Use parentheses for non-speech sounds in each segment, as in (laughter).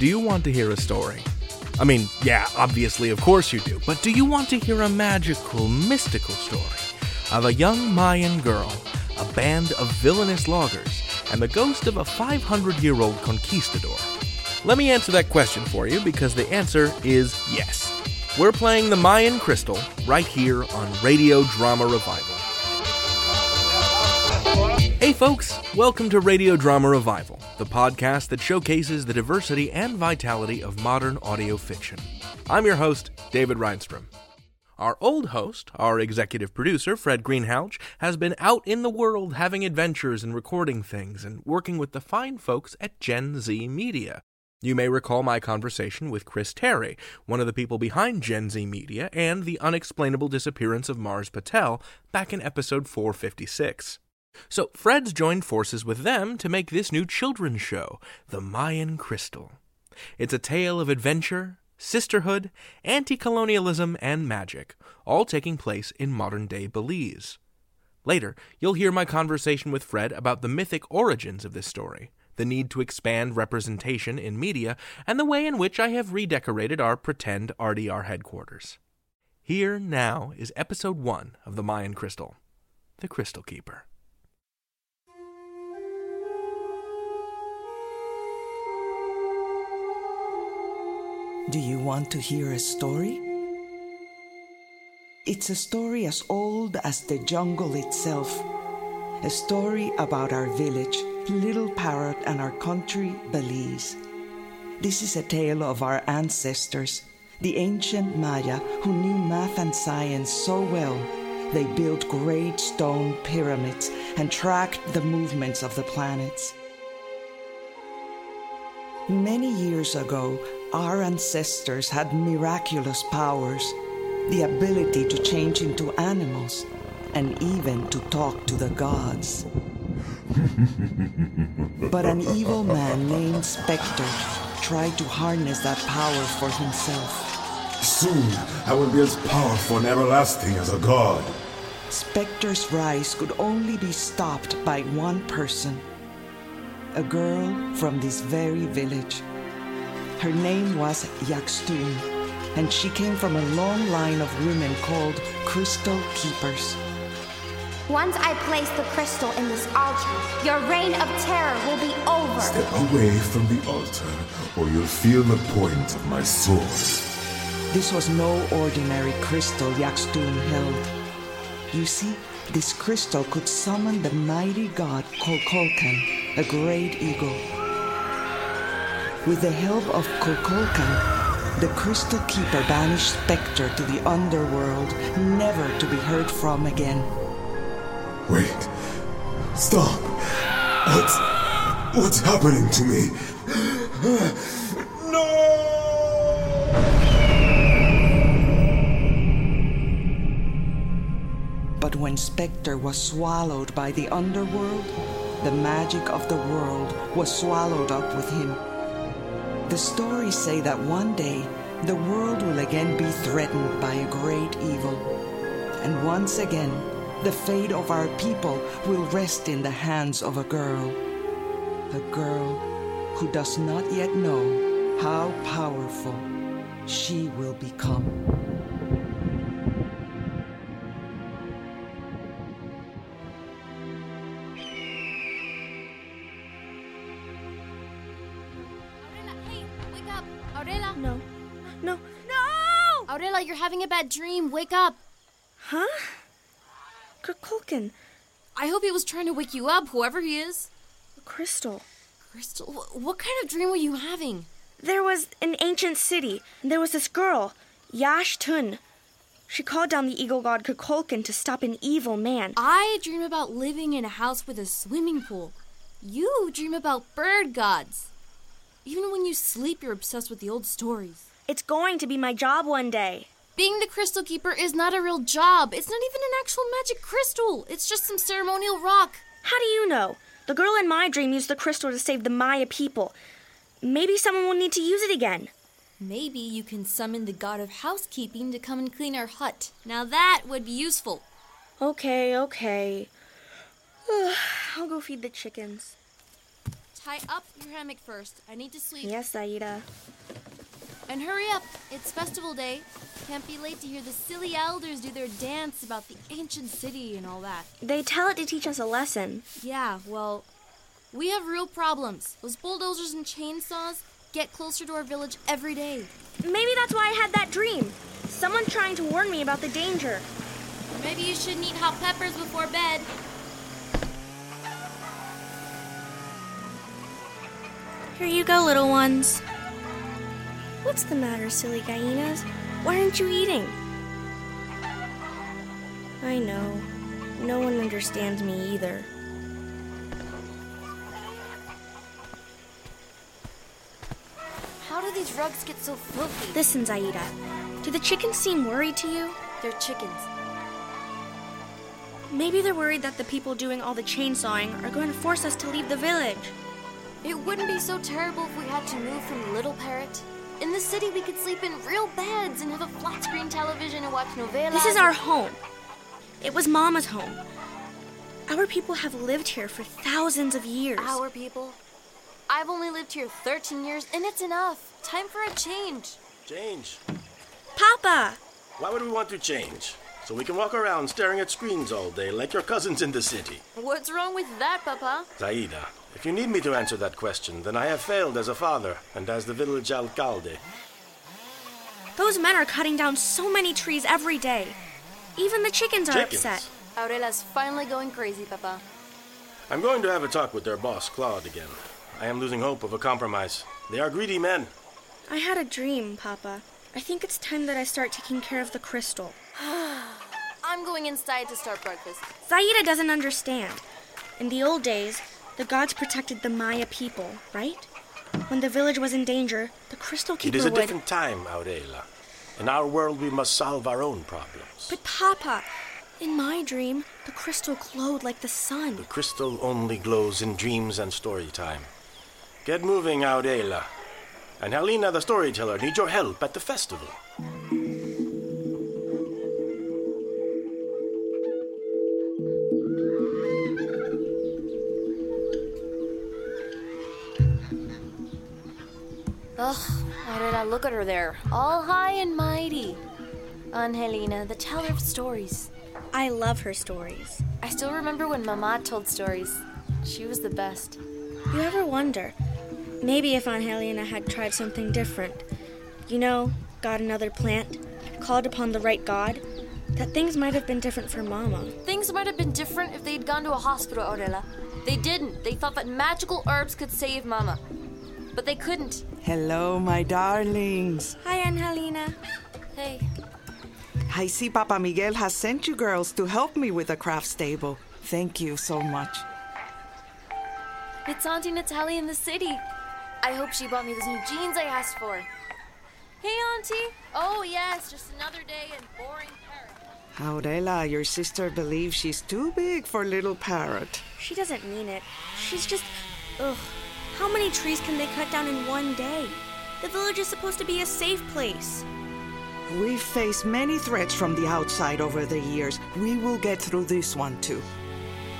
Do you want to hear a story? I mean, yeah, obviously, of course you do, but do you want to hear a magical, mystical story of a young Mayan girl, a band of villainous loggers, and the ghost of a 500 year old conquistador? Let me answer that question for you because the answer is yes. We're playing the Mayan Crystal right here on Radio Drama Revival. Hey folks, welcome to Radio Drama Revival, the podcast that showcases the diversity and vitality of modern audio fiction. I'm your host, David Rheinstrom. Our old host, our executive producer, Fred Greenhalgh, has been out in the world having adventures and recording things and working with the fine folks at Gen Z Media. You may recall my conversation with Chris Terry, one of the people behind Gen Z Media and the unexplainable disappearance of Mars Patel, back in episode 456. So Fred's joined forces with them to make this new children's show, The Mayan Crystal. It's a tale of adventure, sisterhood, anti colonialism, and magic, all taking place in modern day Belize. Later, you'll hear my conversation with Fred about the mythic origins of this story, the need to expand representation in media, and the way in which I have redecorated our pretend RDR headquarters. Here now is episode 1 of The Mayan Crystal The Crystal Keeper. Do you want to hear a story? It's a story as old as the jungle itself. A story about our village, Little Parrot, and our country, Belize. This is a tale of our ancestors, the ancient Maya who knew math and science so well. They built great stone pyramids and tracked the movements of the planets. Many years ago, our ancestors had miraculous powers, the ability to change into animals, and even to talk to the gods. but an evil man named Spectre tried to harness that power for himself. Soon I will be as powerful and everlasting as a god. Spectre's rise could only be stopped by one person a girl from this very village. Her name was Yakstun, and she came from a long line of women called Crystal Keepers. Once I place the crystal in this altar, your reign of terror will be over. Step away from the altar, or you'll feel the point of my sword. This was no ordinary crystal Yakstun held. You see, this crystal could summon the mighty god Kukulkan, a great eagle. With the help of Kukulkan, the Crystal Keeper banished Spectre to the underworld, never to be heard from again. Wait. Stop. What's. What's happening to me? No! But when Spectre was swallowed by the underworld, the magic of the world was swallowed up with him. The stories say that one day the world will again be threatened by a great evil. And once again, the fate of our people will rest in the hands of a girl. A girl who does not yet know how powerful she will become. Bad dream. Wake up. Huh? Kukulkan. I hope he was trying to wake you up, whoever he is. Crystal. Crystal, what kind of dream were you having? There was an ancient city, and there was this girl, Yash Tun. She called down the eagle god Kukulkan to stop an evil man. I dream about living in a house with a swimming pool. You dream about bird gods. Even when you sleep, you're obsessed with the old stories. It's going to be my job one day. Being the crystal keeper is not a real job. It's not even an actual magic crystal. It's just some ceremonial rock. How do you know? The girl in my dream used the crystal to save the Maya people. Maybe someone will need to use it again. Maybe you can summon the god of housekeeping to come and clean our hut. Now that would be useful. Okay, okay. (sighs) I'll go feed the chickens. tie up your hammock first. I need to sleep. Yes, Zaida. And hurry up. It's festival day. Can't be late to hear the silly elders do their dance about the ancient city and all that. They tell it to teach us a lesson. Yeah, well, we have real problems. Those bulldozers and chainsaws get closer to our village every day. Maybe that's why I had that dream. Someone trying to warn me about the danger. Maybe you shouldn't eat hot peppers before bed. Here you go, little ones. What's the matter, silly hyenas? Why aren't you eating? I know. No one understands me either. How do these rugs get so filthy? Listen, Zaida. Do the chickens seem worried to you? They're chickens. Maybe they're worried that the people doing all the chainsawing are going to force us to leave the village. It wouldn't be so terrible if we had to move from Little Parrot. In the city, we could sleep in real beds and have a flat screen television and watch novelas. This is our home. It was Mama's home. Our people have lived here for thousands of years. Our people. I've only lived here 13 years, and it's enough. Time for a change. Change? Papa! Why would we want to change? So we can walk around staring at screens all day like your cousins in the city. What's wrong with that, Papa? Zaida, if you need me to answer that question, then I have failed as a father and as the village alcalde. Those men are cutting down so many trees every day. Even the chickens are Chickens? upset. Aurela's finally going crazy, Papa. I'm going to have a talk with their boss, Claude, again. I am losing hope of a compromise. They are greedy men. I had a dream, Papa. I think it's time that I start taking care of the crystal. (sighs) I'm going inside to start breakfast. Zaida doesn't understand. In the old days, the gods protected the Maya people, right? When the village was in danger, the crystal keeper It is a would. different time, Aurela. In our world, we must solve our own problems. But Papa, in my dream, the crystal glowed like the sun. The crystal only glows in dreams and story time. Get moving, Aurela. And Helena, the storyteller, needs your help at the festival. Look at her there. All high and mighty. Angelina, the teller of stories. I love her stories. I still remember when Mama told stories. She was the best. You ever wonder, maybe if Aunt Helena had tried something different, you know, got another plant, called upon the right God, that things might have been different for Mama. Things might have been different if they'd gone to a hospital, Aurela. They didn't. They thought that magical herbs could save Mama. But they couldn't. Hello, my darlings. Hi, Angelina. Hey, I see Papa Miguel has sent you girls to help me with the craft table. Thank you so much. it's Auntie Natalie in the city. I hope she bought me those new jeans I asked for. Hey, Auntie. Oh, yes, just another day in boring Paris. Aurela, your sister believes she's too big for little parrot. She doesn't mean it. She's just. Ugh. How many trees can they cut down in one day? The village is supposed to be a safe place. We've faced many threats from the outside over the years. We will get through this one too.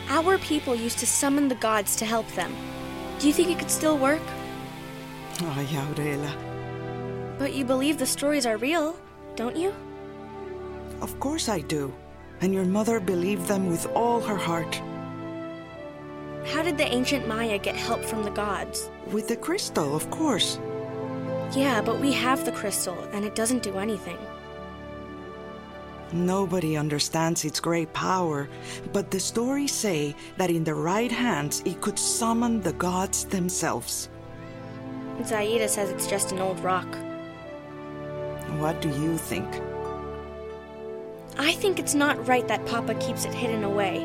Our people used to summon the gods to help them. Do you think it could still work? Ay, Aurela. But you believe the stories are real, don't you? Of course I do. And your mother believed them with all her heart. How did the ancient Maya get help from the gods? With the crystal, of course. Yeah, but we have the crystal, and it doesn't do anything. Nobody understands its great power, but the stories say that in the right hands it could summon the gods themselves. Zaida says it's just an old rock. What do you think? I think it's not right that Papa keeps it hidden away.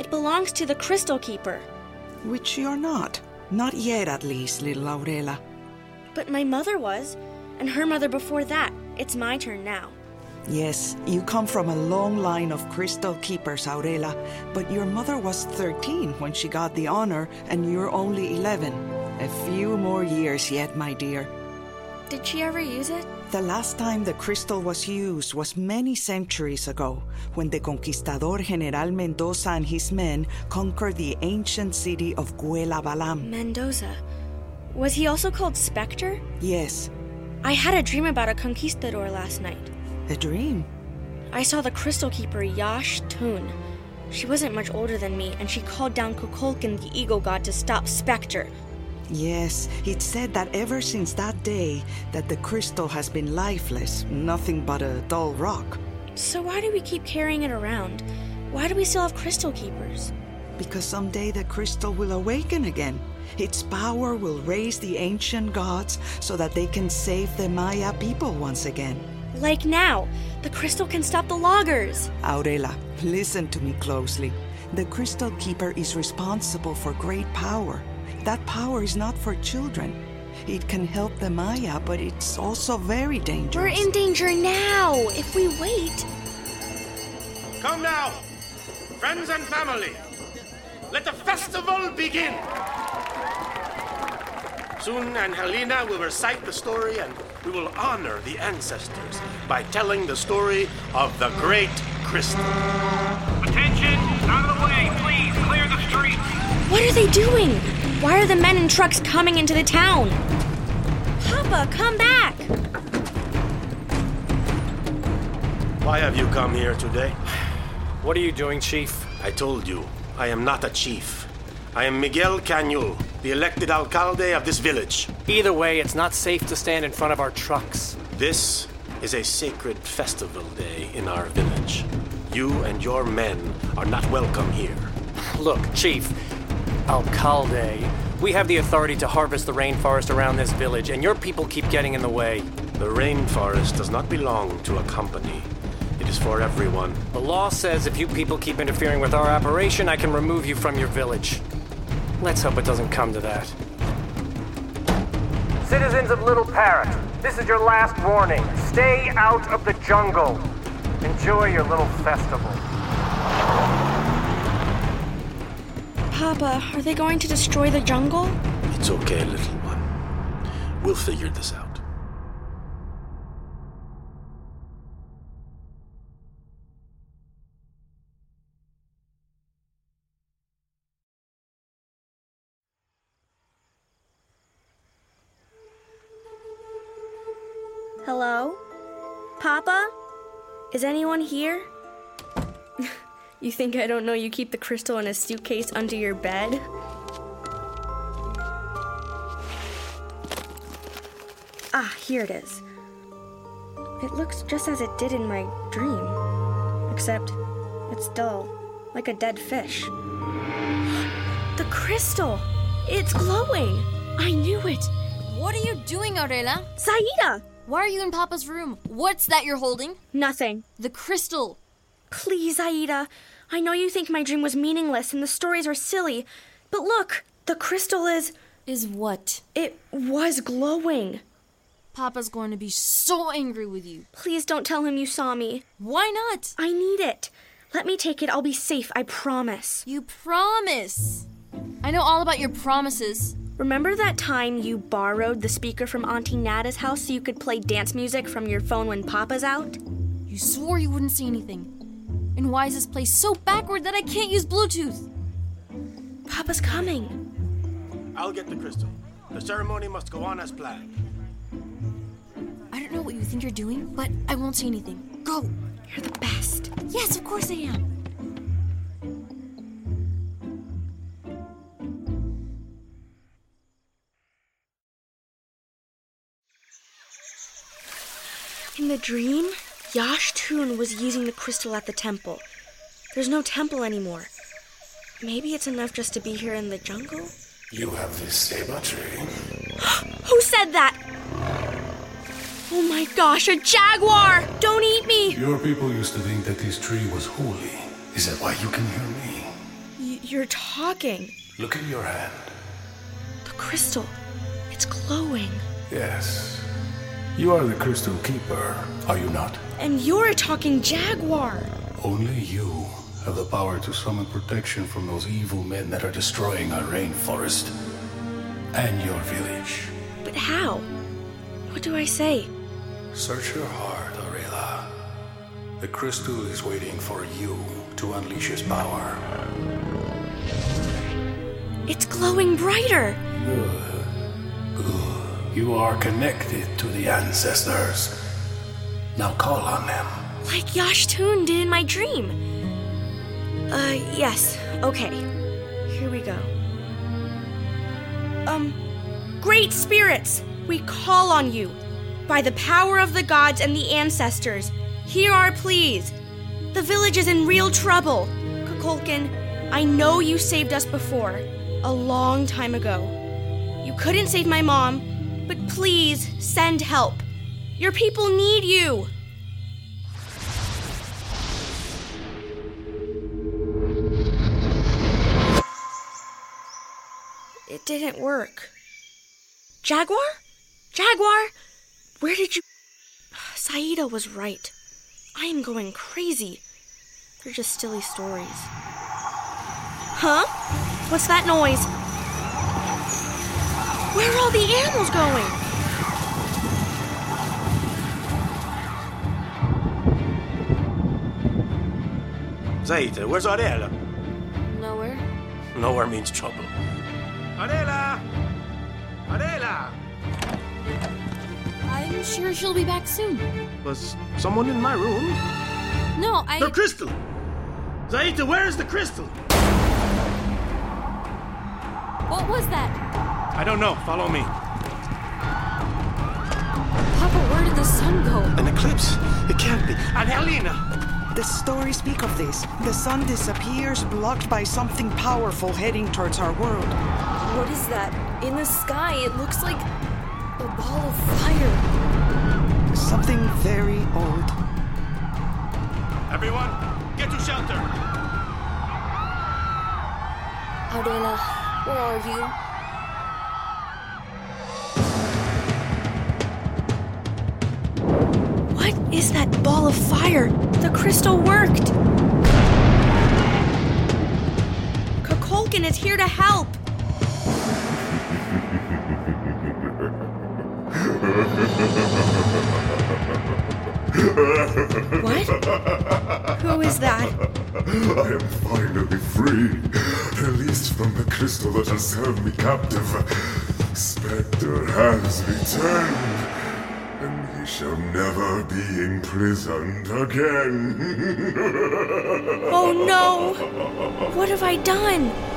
It belongs to the Crystal Keeper. Which you're not. Not yet, at least, little Aurela. But my mother was, and her mother before that. It's my turn now. Yes, you come from a long line of crystal keepers, Aurela, but your mother was 13 when she got the honor, and you're only 11. A few more years yet, my dear. Did she ever use it? The last time the crystal was used was many centuries ago, when the conquistador General Mendoza and his men conquered the ancient city of Guelabalam. Mendoza. Was he also called Spectre? Yes, I had a dream about a conquistador last night. a dream. I saw the crystal keeper Yash Tun. She wasn't much older than me, and she called down Kukulkan, the eagle god, to stop Spectre. Yes, it said that ever since that day that the crystal has been lifeless, nothing but a dull rock. So why do we keep carrying it around? Why do we still have crystal keepers? Because someday the crystal will awaken again. Its power will raise the ancient gods so that they can save the Maya people once again. Like now, the crystal can stop the loggers. Aurela, listen to me closely. The Crystal Keeper is responsible for great power. That power is not for children. It can help the Maya, but it's also very dangerous. We're in danger now. If we wait, Come now, friends and family. Let the festival begin. Soon Angelina will recite the story and we will honor the ancestors by telling the story of the great crystal. Attention! Out of the way, please! Clear the streets! what are they doing? Why are the men in trucks coming into the town? Papa, come back! Why have you come here today? What are you doing, Chief? I told you, I am not a chief. I am Miguel Cañul, the elected alcalde of this village. Either way, it's not safe to stand in front of our trucks. This is a sacred festival day in our village. You and your men are not welcome here. Look, Chief, Alcalde, we have the authority to harvest the rainforest around this village, and your people keep getting in the way. The rainforest does not belong to a company. It is for everyone. The law says if you people keep interfering with our operation, I can remove you from your village. Let's hope it doesn't come to that. Citizens of Little Parrot, this is your last warning. Stay out of the jungle. Enjoy your little festival. Papa, are they going to destroy the jungle? It's okay, little one. We'll figure this out. Hello? Papa? Is anyone here? (laughs) you think I don't know you keep the crystal in a suitcase under your bed? Ah, here it is. It looks just as it did in my dream, except it's dull, like a dead fish. (gasps) the crystal! It's glowing! I knew it! What are you doing, Aurela? Zaida! Why are you in Papa's room? What's that you're holding? Nothing. The crystal. Please, Aida. I know you think my dream was meaningless and the stories are silly, but look, the crystal is. Is what? It was glowing. Papa's going to be so angry with you. Please don't tell him you saw me. Why not? I need it. Let me take it. I'll be safe, I promise. You promise. I know all about your promises. Remember that time you borrowed the speaker from Auntie Nada's house so you could play dance music from your phone when Papa's out? You swore you wouldn't say anything. And why is this place so backward that I can't use Bluetooth? Papa's coming. I'll get the crystal. The ceremony must go on as planned. I don't know what you think you're doing, but I won't say anything. Go. You're the best. Yes, of course I am. In the dream, Yash Tun was using the crystal at the temple. There's no temple anymore. Maybe it's enough just to be here in the jungle? You have this ceiba tree. (gasps) Who said that? Oh my gosh, a jaguar! Don't eat me! Your people used to think that this tree was holy. Is that why you can hear me? Y- you're talking. Look at your hand. The crystal. It's glowing. Yes. You are the crystal keeper, are you not? And you're a talking jaguar. Only you have the power to summon protection from those evil men that are destroying our rainforest and your village. But how? What do I say? Search your heart, Aurelia. The crystal is waiting for you to unleash its power. It's glowing brighter. Good. Good. You are connected to the ancestors. Now call on them. Like Yashtun did in my dream. Uh, yes. Okay. Here we go. Um, great spirits, we call on you. By the power of the gods and the ancestors, hear our pleas. The village is in real trouble. Kukulkan, I know you saved us before, a long time ago. You couldn't save my mom, but please send help. Your people need you. It didn't work. Jaguar? Jaguar? Where did you. (sighs) Zaida was right. I am going crazy. They're just silly stories. Huh? What's that noise? Where are all the animals going? Zaida, where's Aurelia? Nowhere. Nowhere means trouble. Aurelia! Aurelia! I'm sure she'll be back soon. Was someone in my room? No, I. The crystal! Zaida, where is the crystal? What was that? I don't know. Follow me. Papa, where did the sun go? An eclipse? It can't be. And Helena! The stories speak of this. The sun disappears, blocked by something powerful heading towards our world. What is that? In the sky, it looks like a ball of fire. Something very old. Everyone, get to shelter! Adela, where are you? What is that ball of fire? The crystal worked. Kukulkan is here to help. what? Who is that? I am finally free, released from the crystal that has held me captive. Spectre has returned, he shall never be imprisoned again. Oh no! What have I done?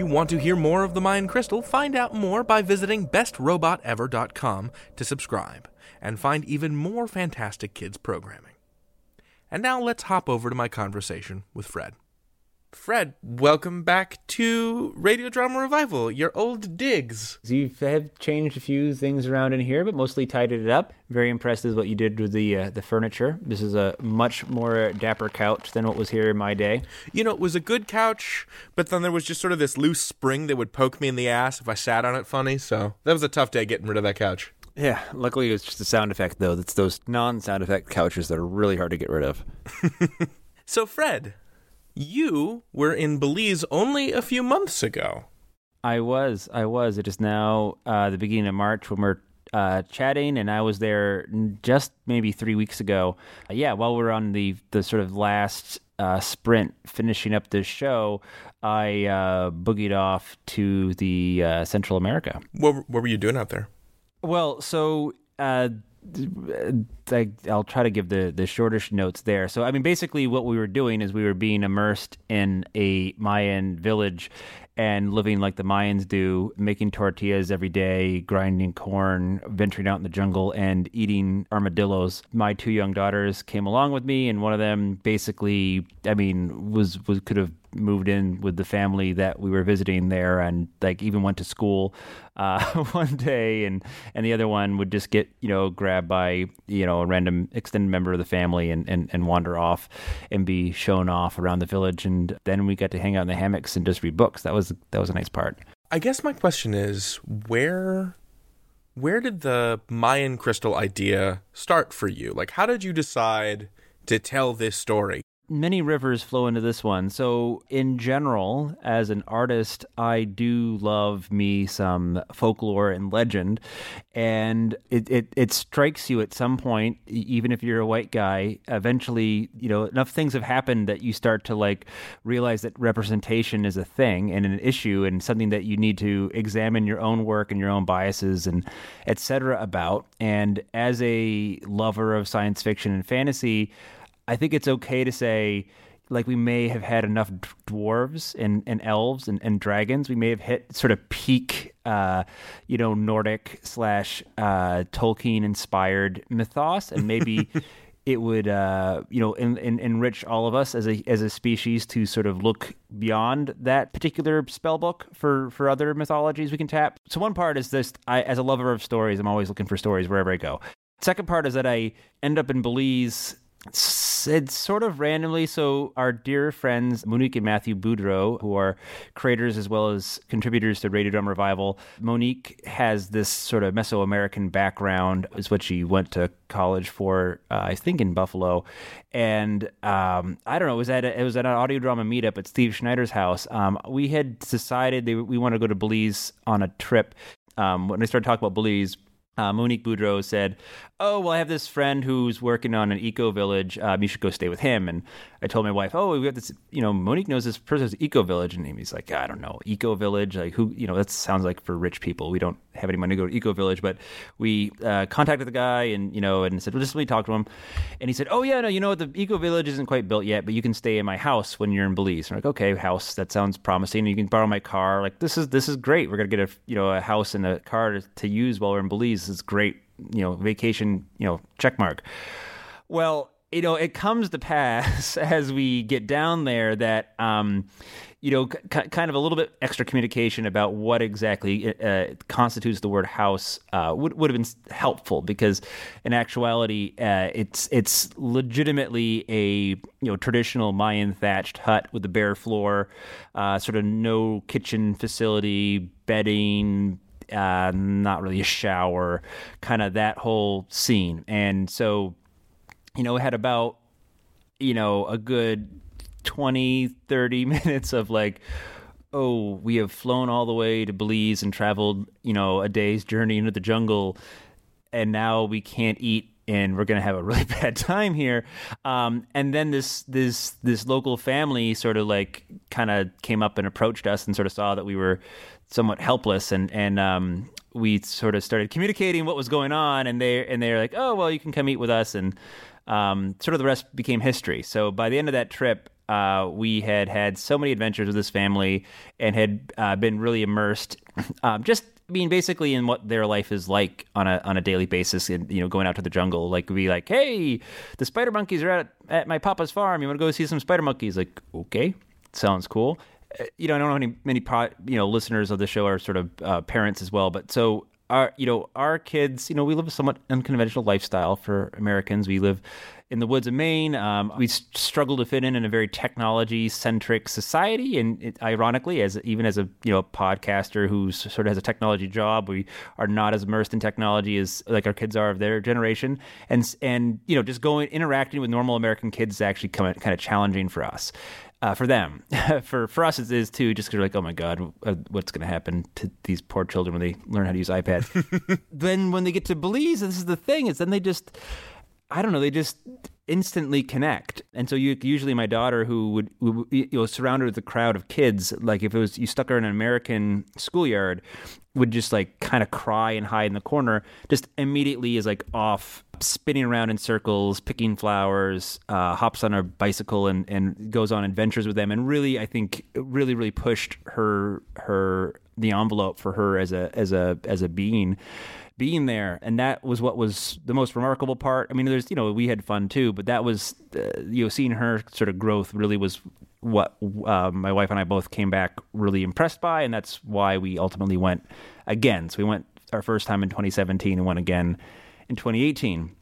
You want to hear more of the Mayan Crystal, find out more by visiting bestrobotever.com to subscribe and find even more fantastic kids programming. And now let's hop over to my conversation with Fred. Fred, welcome back to Radio Drama Revival, your old digs. You have changed a few things around in here, but mostly tidied it up. Very impressed with what you did with the uh, the furniture. This is a much more dapper couch than what was here in my day. You know, it was a good couch, but then there was just sort of this loose spring that would poke me in the ass if I sat on it funny, so that was a tough day getting rid of that couch. Yeah, luckily it was just a sound effect, though. That's those non sound effect couches that are really hard to get rid of. (laughs) so, Fred, you were in Belize only a few months ago. I was. I was. It is now uh, the beginning of March when we're uh, chatting, and I was there just maybe three weeks ago. Uh, yeah, while we are on the the sort of last uh, sprint finishing up this show, I uh, boogied off to the uh, Central America. What, what were you doing out there? Well, so uh, Uh, I, will try to give the the shortish notes there. So, I mean, basically, what we were doing is we were being immersed in a Mayan village and living like the Mayans do, making tortillas every day, grinding corn, venturing out in the jungle, and eating armadillos. My two young daughters came along with me, and one of them basically, I mean, was was could have moved in with the family that we were visiting there and like even went to school uh, (laughs) one day. And and the other one would just get you know grabbed by you know a random extended member of the family and, and, and wander off and be shown off around the village. And then we got to hang out in the hammocks and just read books. That was that was a nice part. I guess my question is where where did the mayan crystal idea start for you? Like how did you decide to tell this story many rivers flow into this one. So, in general, as an artist, I do love me some folklore and legend. And it, it, it, strikes you at some point, even if you're a white guy, eventually, you know, enough things have happened that you start to like realize that representation is a thing and an issue and something that you need to examine your own work and your own biases and etc. about. And as a lover of science fiction and fantasy, I think it's okay to say like we may have had enough dwarves and, and elves and, and dragons. We may have hit sort of peak, uh, you know, Nordic slash uh, Tolkien inspired mythos, and maybe (laughs) it would, uh, you know, in, in, enrich all of us as a as a species to sort of look beyond that particular spell book for for other mythologies we can tap. So one part is this: I, as a lover of stories, I'm always looking for stories wherever I go. Second part is that I end up in Belize it's sort of randomly. So, our dear friends Monique and Matthew Boudreau, who are creators as well as contributors to Radio Drama Revival, Monique has this sort of Mesoamerican background, is what she went to college for, uh, I think in Buffalo. And um, I don't know, it was at a, it was at an audio drama meetup at Steve Schneider's house. Um, we had decided we want to go to Belize on a trip. Um, when I started talking about Belize, uh, Monique Boudreau said, "Oh, well, I have this friend who's working on an eco village. Um, you should go stay with him." And I told my wife, "Oh, we got this. You know, Monique knows this person's eco village." And he's like, "I don't know, eco village. Like who? You know, that sounds like for rich people. We don't have any money to go to eco village." But we uh, contacted the guy, and you know, and said, "Well, just let me talk to him." And he said, "Oh yeah, no, you know, the eco village isn't quite built yet, but you can stay in my house when you're in Belize." And I'm like, "Okay, house. That sounds promising. You can borrow my car. Like this is this is great. We're gonna get a you know a house and a car to, to use while we're in Belize. This is great." you know, vacation, you know, check mark. Well, you know, it comes to pass (laughs) as we get down there that, um, you know, c- kind of a little bit extra communication about what exactly uh, constitutes the word house uh, would would have been helpful because, in actuality, uh, it's it's legitimately a you know traditional Mayan thatched hut with a bare floor, uh, sort of no kitchen facility, bedding, uh, not really a shower, kind of that whole scene. And so, you know, had about, you know, a good 20, 30 (laughs) minutes of like, oh, we have flown all the way to Belize and traveled, you know, a day's journey into the jungle, and now we can't eat and we're going to have a (laughs) really bad time here. Um, and then this this this local family sort of like kind of came up and approached us and sort of saw that we were somewhat helpless and and um, we sort of started communicating what was going on and they and they're like oh well you can come eat with us and um, sort of the rest became history so by the end of that trip uh, we had had so many adventures with this family and had uh, been really immersed (laughs) um, just I mean, basically, in what their life is like on a on a daily basis, and you know, going out to the jungle, like be like, "Hey, the spider monkeys are at at my papa's farm. You want to go see some spider monkeys?" Like, okay, sounds cool. Uh, You know, I don't know many many pro, you know listeners of the show are sort of uh, parents as well, but so our you know our kids, you know, we live a somewhat unconventional lifestyle for Americans. We live in the woods of Maine. Um, we struggle to fit in in a very technology centric society, and it, ironically, as even as a you know podcaster who sort of has a technology job, we are not as immersed in technology as like our kids are of their generation, and and you know just going interacting with normal American kids is actually kind of challenging for us. Uh, for them, (laughs) for for us it is too. Just because we're like, oh my god, uh, what's going to happen to these poor children when they learn how to use iPad? (laughs) then when they get to Belize, this is the thing is then they just I don't know, they just instantly connect. And so you usually my daughter who would, you know surrounded with a crowd of kids, like if it was you stuck her in an American schoolyard, would just like kind of cry and hide in the corner, just immediately is like off spinning around in circles, picking flowers, uh, hops on her bicycle and, and goes on adventures with them and really I think really, really pushed her her the envelope for her as a as a as a being being there and that was what was the most remarkable part. I mean there's you know we had fun too but that was uh, you know seeing her sort of growth really was what uh, my wife and i both came back really impressed by and that's why we ultimately went again. So we went our first time in 2017 and went again in 2018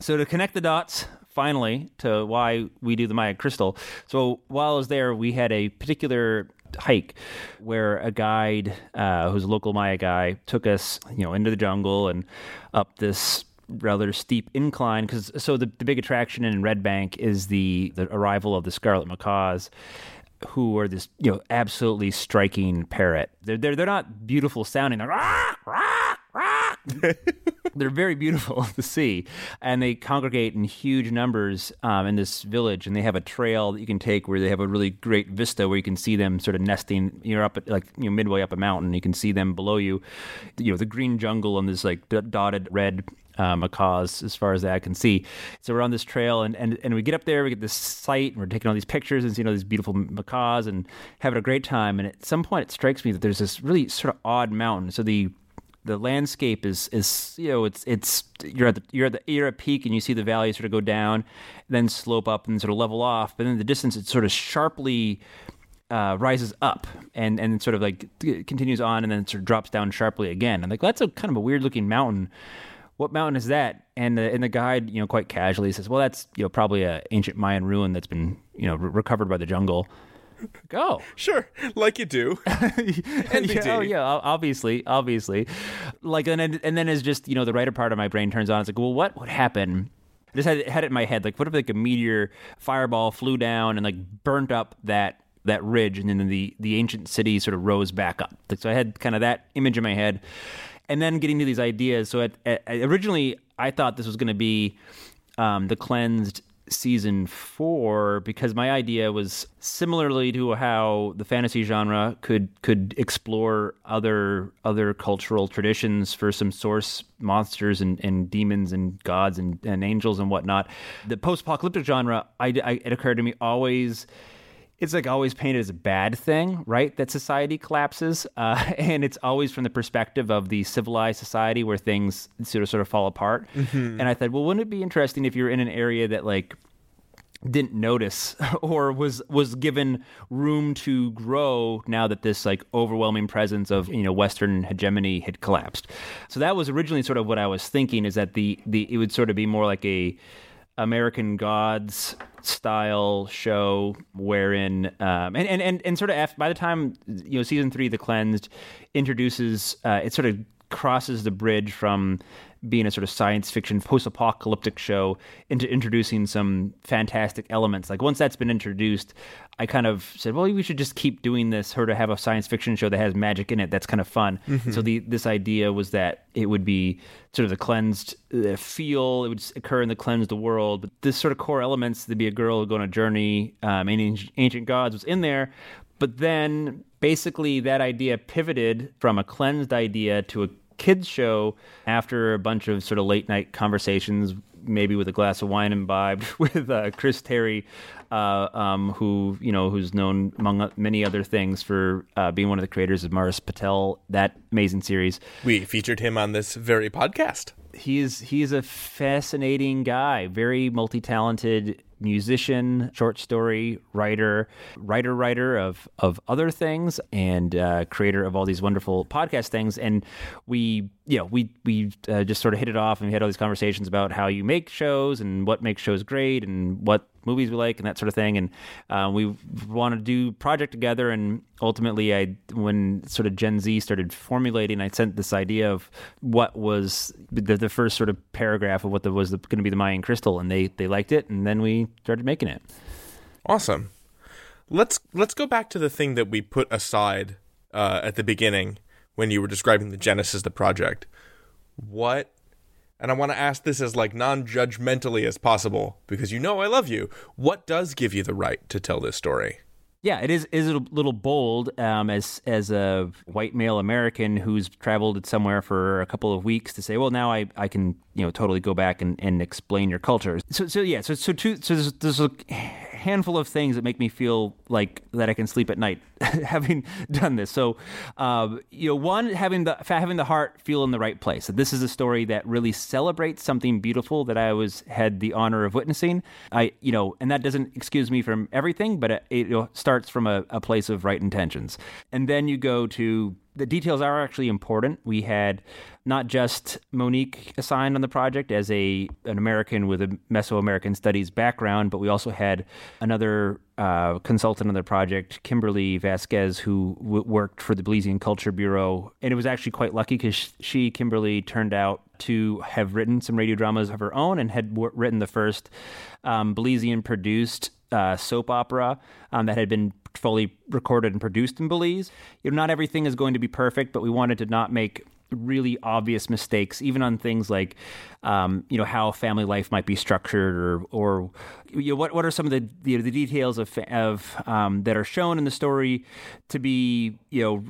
so to connect the dots finally to why we do the maya crystal so while i was there we had a particular hike where a guide uh, who's a local maya guy took us you know into the jungle and up this rather steep incline because so the, the big attraction in red bank is the the arrival of the scarlet macaws who are this you know absolutely striking parrot they're they're, they're not beautiful sounding they're rah, rah. (laughs) they're very beautiful (laughs) to see, and they congregate in huge numbers um, in this village. And they have a trail that you can take where they have a really great vista where you can see them sort of nesting. You're up at, like you know midway up a mountain, you can see them below you. You know the green jungle and this like d- dotted red uh, macaws as far as eye can see. So we're on this trail, and, and, and we get up there, we get this site, and we're taking all these pictures and seeing all these beautiful macaws and having a great time. And at some point, it strikes me that there's this really sort of odd mountain. So the the landscape is is you know it's it's you're at the you're at the you're at peak and you see the valley sort of go down, then slope up and sort of level off. But then in the distance, it sort of sharply uh, rises up and and sort of like continues on and then sort of drops down sharply again. I'm like, that's a kind of a weird looking mountain. What mountain is that? And the and the guide, you know, quite casually says, well, that's you know probably a ancient Mayan ruin that's been you know re- recovered by the jungle. Go (laughs) sure, like you do. (laughs) yeah, oh yeah, obviously, obviously. Like and then, and then is just you know the writer part of my brain turns on. It's like, well, what would happen? I just had, had it in my head. Like, what if like a meteor fireball flew down and like burnt up that that ridge, and then the the ancient city sort of rose back up. Like, so I had kind of that image in my head, and then getting to these ideas. So at, at, originally, I thought this was going to be um, the cleansed season four because my idea was similarly to how the fantasy genre could could explore other other cultural traditions for some source monsters and, and demons and gods and, and angels and whatnot. The post-apocalyptic genre, I, I, it occurred to me always it's like always painted as a bad thing, right? That society collapses, (laughs) uh, and it's always from the perspective of the civilized society where things sort of sort of fall apart. Mhm. And I thought, well, wouldn't it be interesting if you're in an area that like didn't notice (laughs) or was was given room to grow now that this like overwhelming presence of you know western hegemony had collapsed so that was originally sort of what i was thinking is that the the it would sort of be more like a American Gods style show wherein um, and, and, and, and sort of after, by the time you know season three the cleansed introduces uh, it sort of crosses the bridge from being a sort of science fiction post-apocalyptic show into introducing some fantastic elements. Like once that's been introduced i kind of said well we should just keep doing this her to have a science fiction show that has magic in it that's kind of fun Mhm. so the this idea was that it would be sort of the cleansed uh, feel it would occur in the cleansed world but this sort of core elements there'd be a girl who'd go on a journey um, and ancient gods was in there but then basically that idea pivoted from a cleansed idea to a kids show after a bunch of sort of late night conversations maybe with a glass of wine imbibed (laughs) with uh, chris terry uh, um, who you know who's known among many other things for uh, being one of the creators of Mars Patel that amazing series We featured him on this very podcast. he is he is a fascinating guy, very multi talented, musician, short story writer, writer writer of of other things, and uh, creator of all these wonderful podcast things. And we, you know, we we uh, just sort of hit it off, and we had all these conversations about how you make shows and what makes shows great, and what movies we like and that sort of thing. And uh, we wanted to do project together. And ultimately, I when sort of Gen Z started formulating, I sent this idea of what was the, the first sort of paragraph of what the, was going to be the Mayan crystal, and they they liked it, and then we started making it. Awesome. Let's let's go back to the thing that we put aside uh, at the beginning when you were describing the genesis of the project. What and I want to ask this as like non-judgmentally as possible because you know I love you. What does give you the right to tell this story? Yeah, it is is a little bold um, as as a white male American who's traveled somewhere for a couple of weeks to say, well, now I, I can you know totally go back and, and explain your culture. So so yeah, so so two so there's, there's a handful of things that make me feel like that I can sleep at night (laughs) having done this. So, uh, you know, one having the having the heart feel in the right place. This is a story that really celebrates something beautiful that I was had the honor of witnessing. I, you know, and that doesn't excuse me from everything, but it, it starts from a, a place of right intentions. And then you go to the details are actually important. We had not just Monique assigned on the project as a an American with a Mesoamerican studies background, but we also had another uh, consultant on the project, Kimberly Vasquez, who w- worked for the Belizean Culture Bureau, and it was actually quite lucky because she, Kimberly, turned out to have written some radio dramas of her own and had w- written the first um, Belizean produced uh, soap opera um, that had been fully recorded and produced in Belize. You know, not everything is going to be perfect, but we wanted to not make really obvious mistakes, even on things like, um, you know, how family life might be structured, or, or you know, what what are some of the the, the details of of um, that are shown in the story to be, you know,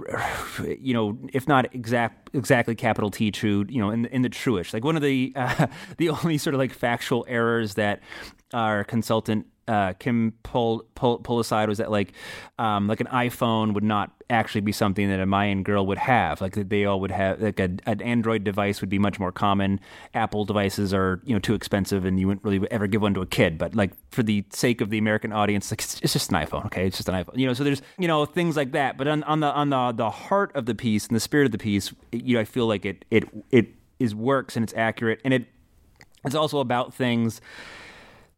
(sighs) you know, if not exact exactly capital T true, you know, in in the truish. Like one of the uh, (laughs) the only sort of like factual errors that our consultant uh, Kim pull, pull pull aside was that like um, like an iPhone would not actually be something that a Mayan girl would have. Like that they all would have like a, an Android device would be much more common. Apple devices are you know too expensive and you wouldn't really ever give one to a kid. But like for the sake of the American audience, like it's, it's just an iPhone. Okay, it's just an iPhone. You know, so there's you know things like that. But on, on the on the the heart of the piece and the spirit of the piece, you know, I feel like it it it is works and it's accurate and it it's also about things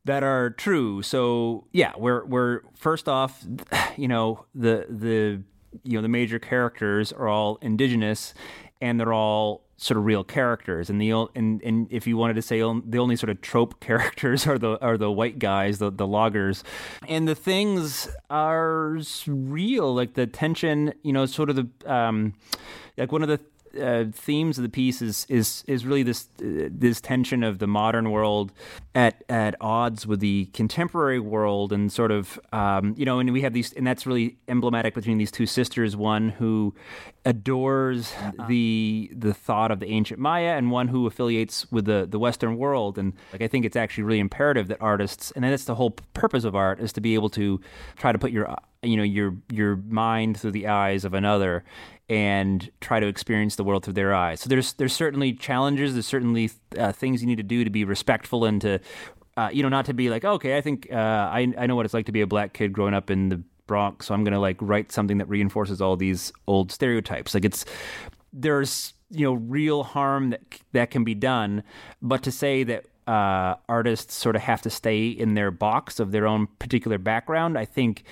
that are true. So yeah, we're we're first off, (sighs) you know, the the you know the major characters are all indigenous, and they're all sort of real characters. And the and and if you wanted to say the only sort of trope (laughs) characters are the are the white guys, the the loggers, and the things are real, like the tension. You know, sort of the um, like one of the uh, themes of the piece is is is really this uh, this tension of the modern world at at odds with the contemporary world and sort of um, you know and we have these and that's really emblematic between these two sisters one who adores uh-huh. the the thought of the ancient Maya and one who affiliates with the the Western world and like I think it's actually really imperative that artists and that's the whole purpose of art is to be able to try to put your you know your your mind through the eyes of another and try to experience the world through their eyes. So there's there's certainly challenges. There's certainly uh, things you need to do to be respectful and to uh, you know not to be like okay I think uh, I I know what it's like to be a black kid growing up in the Bronx, so I'm to like write something that reinforces all these old stereotypes. Like it's there's you know real harm that that can be done, but to say that uh, artists sort of have to stay in their box of their own particular background, I think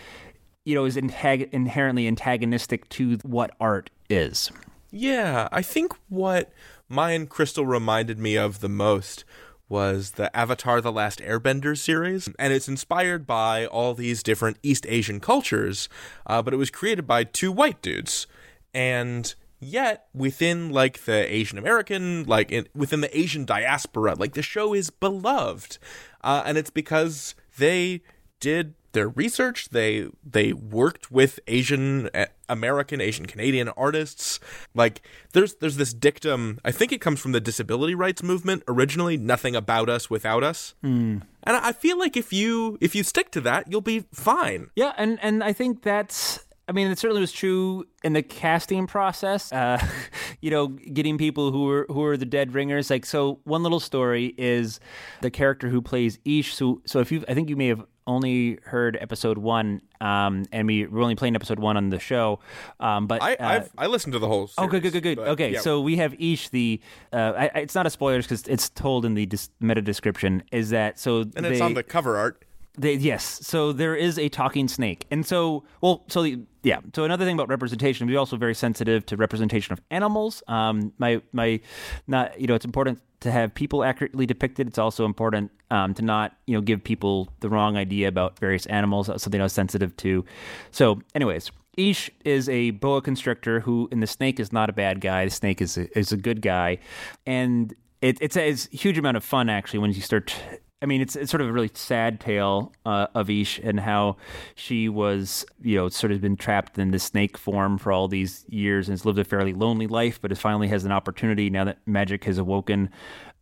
you know, is inherently antagonistic to what art is. Yeah, I think what Mayan Crystal reminded me of the most was the Avatar The Last Airbender series. And it's inspired by all these different East Asian cultures, uh, but it was created by two white dudes. And yet, within like the Asian American, like in, within the Asian diaspora, like the show is beloved. Uh, and it's because they did their research. They they worked with Asian eh, American, Asian Canadian artists. Like there's there's this dictum. I think it comes from the disability rights movement originally. Nothing about us without us. Mm. And I feel like if you if you stick to that, you'll be fine. Yeah, and and I think that's I mean, it certainly was true in the casting process. Uh, (laughs) you know, getting people who are who are the dead ringers. Like, so one little story is the character who plays Ish. So, so if you, I think you may have only heard episode one, um, and we were only playing episode one on the show. Um, but I uh, I've, I listened to the whole. Oh, good, good, good, good. but Okay, yeah. so we have Ish. The uh, I, it's not a spoilers because it's told in the dis- meta description. Is that so? and it's on the cover art. They, yes. So there is a talking snake. And so, well, so the, yeah. So another thing about representation, we're also very sensitive to representation of animals. Um, my, my, not, you know, it's important to have people accurately depicted. It's also important um, to not, you know, give people the wrong idea about various animals, something I was sensitive to. So, anyways, Ish is a boa constrictor who, and the snake is not a bad guy. The snake is a, is a good guy, and it, it's a, it's a huge amount of fun actually when you start. I mean, it's it's sort of a really sad tale uh, of Ish and how she was, you know, sort of been trapped in the snake form for all these years and has lived a fairly lonely life, but it finally has an opportunity now that magic has awoken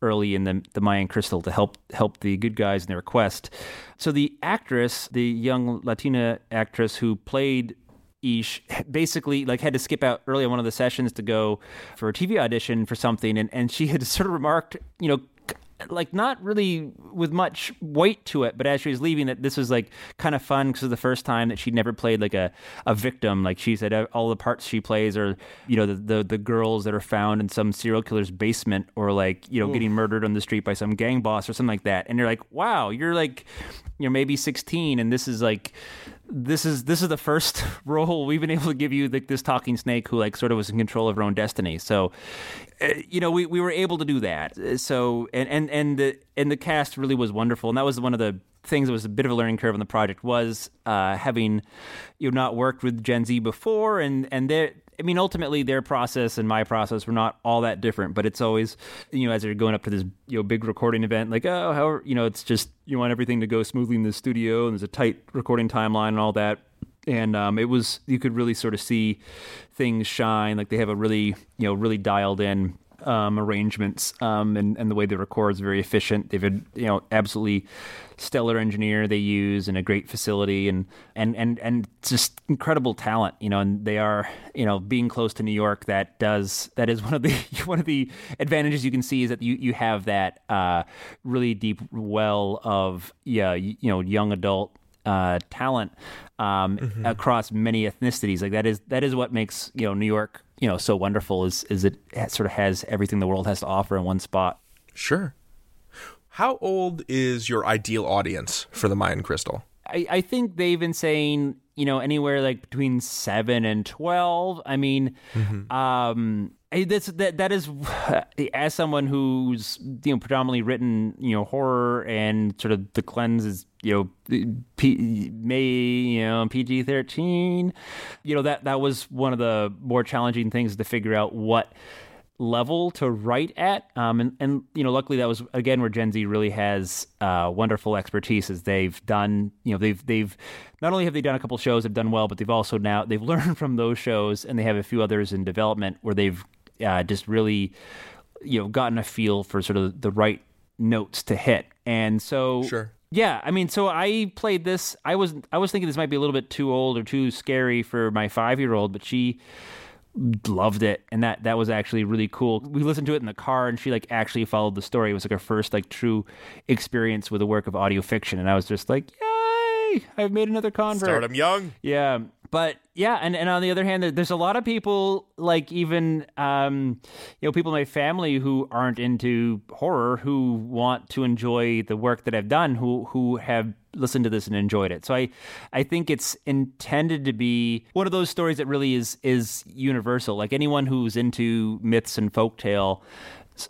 early in the the Mayan crystal to help help the good guys in their quest. So the actress, the young Latina actress who played Ish basically like had to skip out early on one of the sessions to go for a TV audition for something, and, and she had sort of remarked, you know, like not really with much weight to it, but as she was leaving, that this was like kind of fun because it the first time that she'd never played like a, a victim. Like she said, uh, all the parts she plays are you know the, the the girls that are found in some serial killer's basement or like you know getting murdered on the street by some gang boss or something like that. And you're like, wow, you're like you know maybe 16, and this is like this is this is the first (laughs) role we've been able to give you this talking snake who like sort of was in control of her own destiny. So, uh, you know, we, we were able to do that. Uh, So and and and the and the cast really was wonderful, and that was one of the things that was a bit of a learning curve on the project was uh, having you know not worked with Gen Z before, and and their I mean, ultimately, their process and my process were not all that different, but it's always, you know, as you're going up to this, you know, big recording event, like, oh, how, you know, it's just, you want everything to go smoothly in the studio, and there's a tight recording timeline and all that. And um, it was, you could really sort of see things shine. Like they have a really, you know, really dialed in um, arrangements um, and, and the way they record is very efficient. They've had, you know, absolutely stellar engineer they use and a great facility and, and, and, and just incredible talent, you know, and they are, you know, being close to New York, that does, that is (laughs) one of the, one of the advantages you can see is that you, you have that uh, really deep well of, yeah, you, you know, young adult uh, talent um, Mm-hmm. across many ethnicities. Like that is that is what makes you know New York you know so wonderful. Is is it sort of has everything the world has to offer in one spot. Sure. How old is your ideal audience for the Mayan Crystal? I, I think they've been saying you know anywhere like between seven and twelve. I mean, um, I- that's that that is (sighs) as someone who's you know predominantly written you know horror and sort of the cleanse is you know P, may you know PG thirteen. You know that that was one of the more challenging things to figure out what level to write at. Um, and, and, you know, luckily that was, again, where Gen Z really has uh, wonderful expertise as they've done, you know, they've, they've, not only have they done a couple shows have done well, but they've also now, they've (laughs) learned from those shows and they have a few others in development where they've uh, just really, you know, gotten a feel for sort of the right notes to hit. And so, Sure. yeah, I mean, so I played this. I was I was thinking this might be a little bit too old or too scary for my five year old, but she loved it, and that that was actually really cool. We listened to it in the car, and she like actually followed the story. It was like her first like true experience with a work of audio fiction, and I was just like, yay! I've made another convert. Start 'em young. Yeah, but yeah, and, and on the other hand, there- there's a lot of people like even um, you know people in my family who aren't into horror who want to enjoy the work that I've done who who have listened to this and enjoyed it. So I I think it's intended to be one of those stories that really is is universal. Like anyone who's into myths and folktale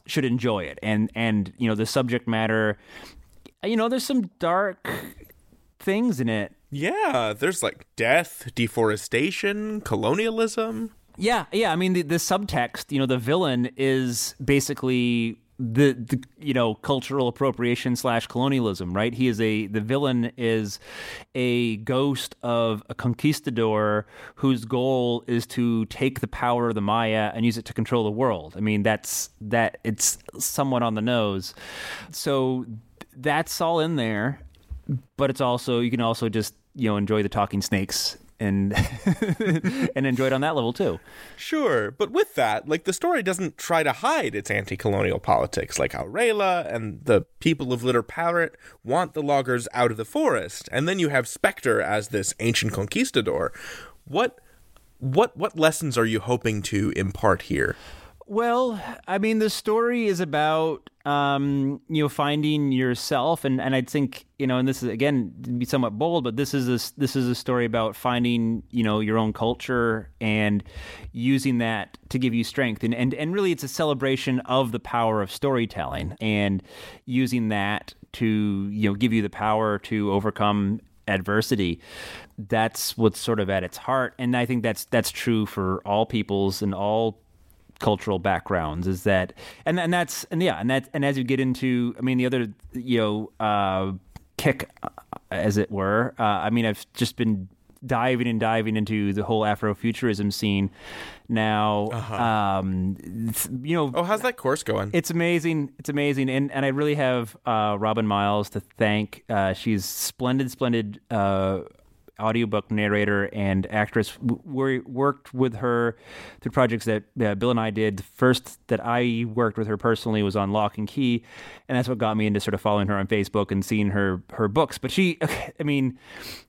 should enjoy it. And and you know the subject matter you know there's some dark things in it Yeah, there's like death, deforestation, colonialism. Yeah, yeah. I mean, the, the subtext, you know, the villain is basically the, the you know cultural appropriation slash colonialism, right? He is a the villain is a ghost of a conquistador whose goal is to take the power of the Maya and use it to control the world. I mean, that's that it's somewhat on the nose. So that's all in there, but it's also you can also just you know enjoy the talking snakes and (laughs) and enjoy it on that level too. Sure, but with that, like the story doesn't try to hide its anti-colonial politics, like Rayla and the people of Little Parrot want the loggers out of the forest, and then you have Spectre as this ancient conquistador. What what what lessons are you hoping to impart here? Well, I mean, the story is about um, you know finding yourself, and, and I think you know, and this is again be somewhat bold, but this is a, this is a story about finding you know your own culture and using that to give you strength, and and and really, it's a celebration of the power of storytelling and using that to you know give you the power to overcome adversity. That's what's sort of at its heart and i think that's that's true for all peoples and all cultural backgrounds is that and and that's and yeah and that and as you get into i mean the other you know uh kick uh, as it were uh, i mean i've just been diving and diving into the whole afrofuturism scene now Uh-huh. um you know Oh, how's that course going? it's amazing. It's amazing, and and I really have uh, Robin Miles to thank. Uh, she's splendid, splendid uh, audiobook narrator and actress. We worked with her through projects that uh, Bill and I did. The first that I worked with her personally was on Locke and Key, and that's what got me into sort of following her on Facebook and seeing her her books. But she, (laughs) I mean,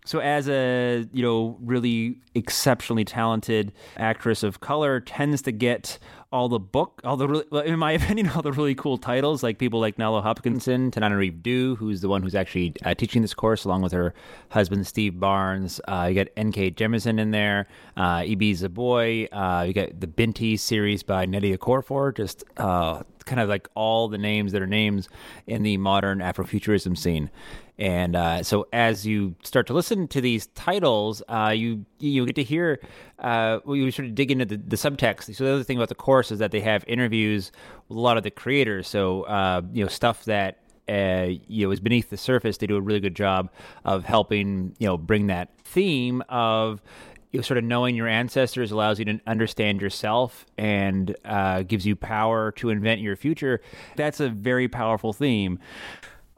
so as a you know really exceptionally talented actress of color, tends to get all the book, all the really, in my (laughs) opinion, all the really cool titles, like people like Nalo Hopkinson, Tananarive Due, who's the one who's actually uh, teaching this course along with her husband Steve Barnes. Uh, you got N.K. Jemisin in there, uh, Ibi Zoboi. Uh, you got the Binti series by Nnedi Okorafor. Just uh, kind of like all the names that are names in the modern Afrofuturism scene. And uh, so, as you start to listen to these titles, uh, you you get to hear, uh, you sort of dig into the, the subtext. So the other thing about the course is that they have interviews with a lot of the creators. So uh, you know stuff that uh, you know is beneath the surface. They do a really good job of helping you know bring that theme of you know, sort of knowing your ancestors allows you to understand yourself and uh, gives you power to invent your future. That's a very powerful theme.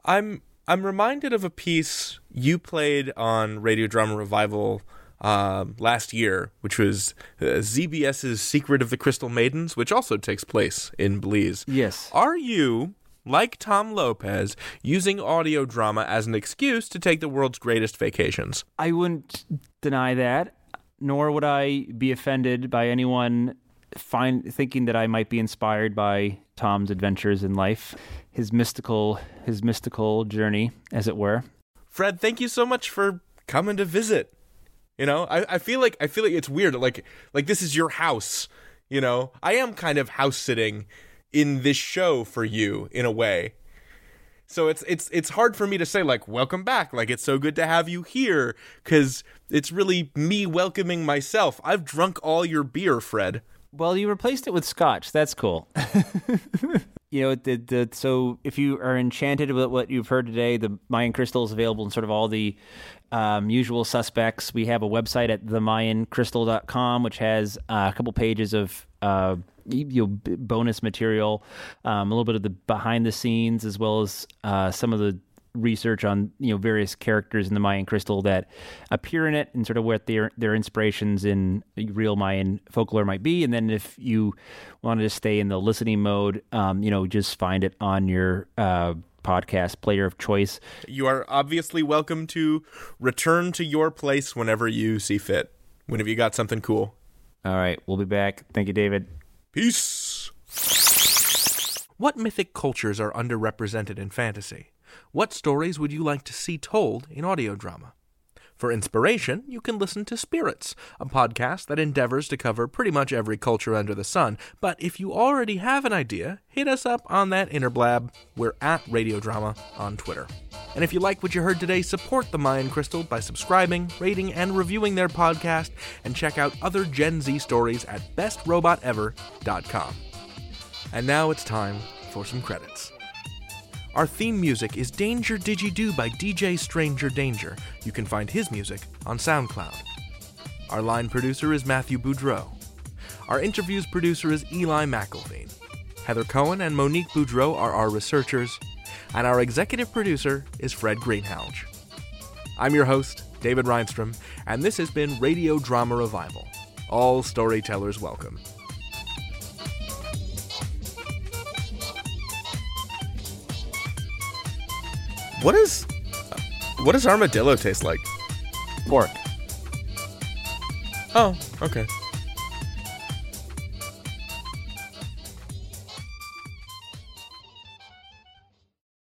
I'm I'm reminded of a piece you played on Radio Drama Revival um, last year, which was uh, ZBS's Secret of the Crystal Maidens, which also takes place in Belize. Yes. Are you, like Tom Lopez, using audio drama as an excuse to take the world's greatest vacations? I wouldn't deny that, nor would I be offended by anyone find thinking that I might be inspired by Tom's adventures in life, his mystical his mystical journey, as it were. Fred, thank you so much for coming to visit. You know, I, I feel like I feel like it's weird. Like like this is your house. You know, I am kind of house sitting in this show for you in a way. So it's it's it's hard for me to say like welcome back. Like it's so good to have you here cuz it's really me welcoming myself. I've drunk all your beer, Fred. Well, you replaced it with scotch. That's cool. (laughs) you know, the, the, so if you are enchanted with what you've heard today, the Mayan crystal is available in sort of all the um, usual suspects. We have a website at themayancrystal.com, which has uh, a couple pages of uh, you know, bonus material, um, a little bit of the behind the scenes, as well as uh, some of the research on you know various characters in the Mayan crystal that appear in it and sort of what their their inspirations in real Mayan folklore might be. And then if you wanted to stay in the listening mode, um, you know, just find it on your uh, podcast player of choice. You are obviously welcome to return to your place whenever you see fit. Whenever you got something cool. All right, we'll be back. Thank you, David. Peace. What mythic cultures are underrepresented in fantasy? What stories would you like to see told in audio drama? For inspiration, you can listen to Spirits, a podcast that endeavors to cover pretty much every culture under the sun. But if you already have an idea, hit us up on that inner blab. We're at Radio Drama on Twitter. And if you like what you heard today, support the Mayan Crystal by subscribing, rating, and reviewing their podcast, and check out other Gen Z stories at bestrobotever.com. And now it's time for some credits. Our theme music is Danger Digi-Do by DJ Stranger Danger. You can find his music on SoundCloud. Our line producer is Matthew Boudreau. Our interviews producer is Eli McElveen. Heather Cohen and Monique Boudreau are our researchers, and our executive producer is Fred Greenhalgh. I'm your host, David Rheinstrom, and this has been Radio Drama Revival. All storytellers welcome. What is what does armadillo taste like? Pork. Oh, okay.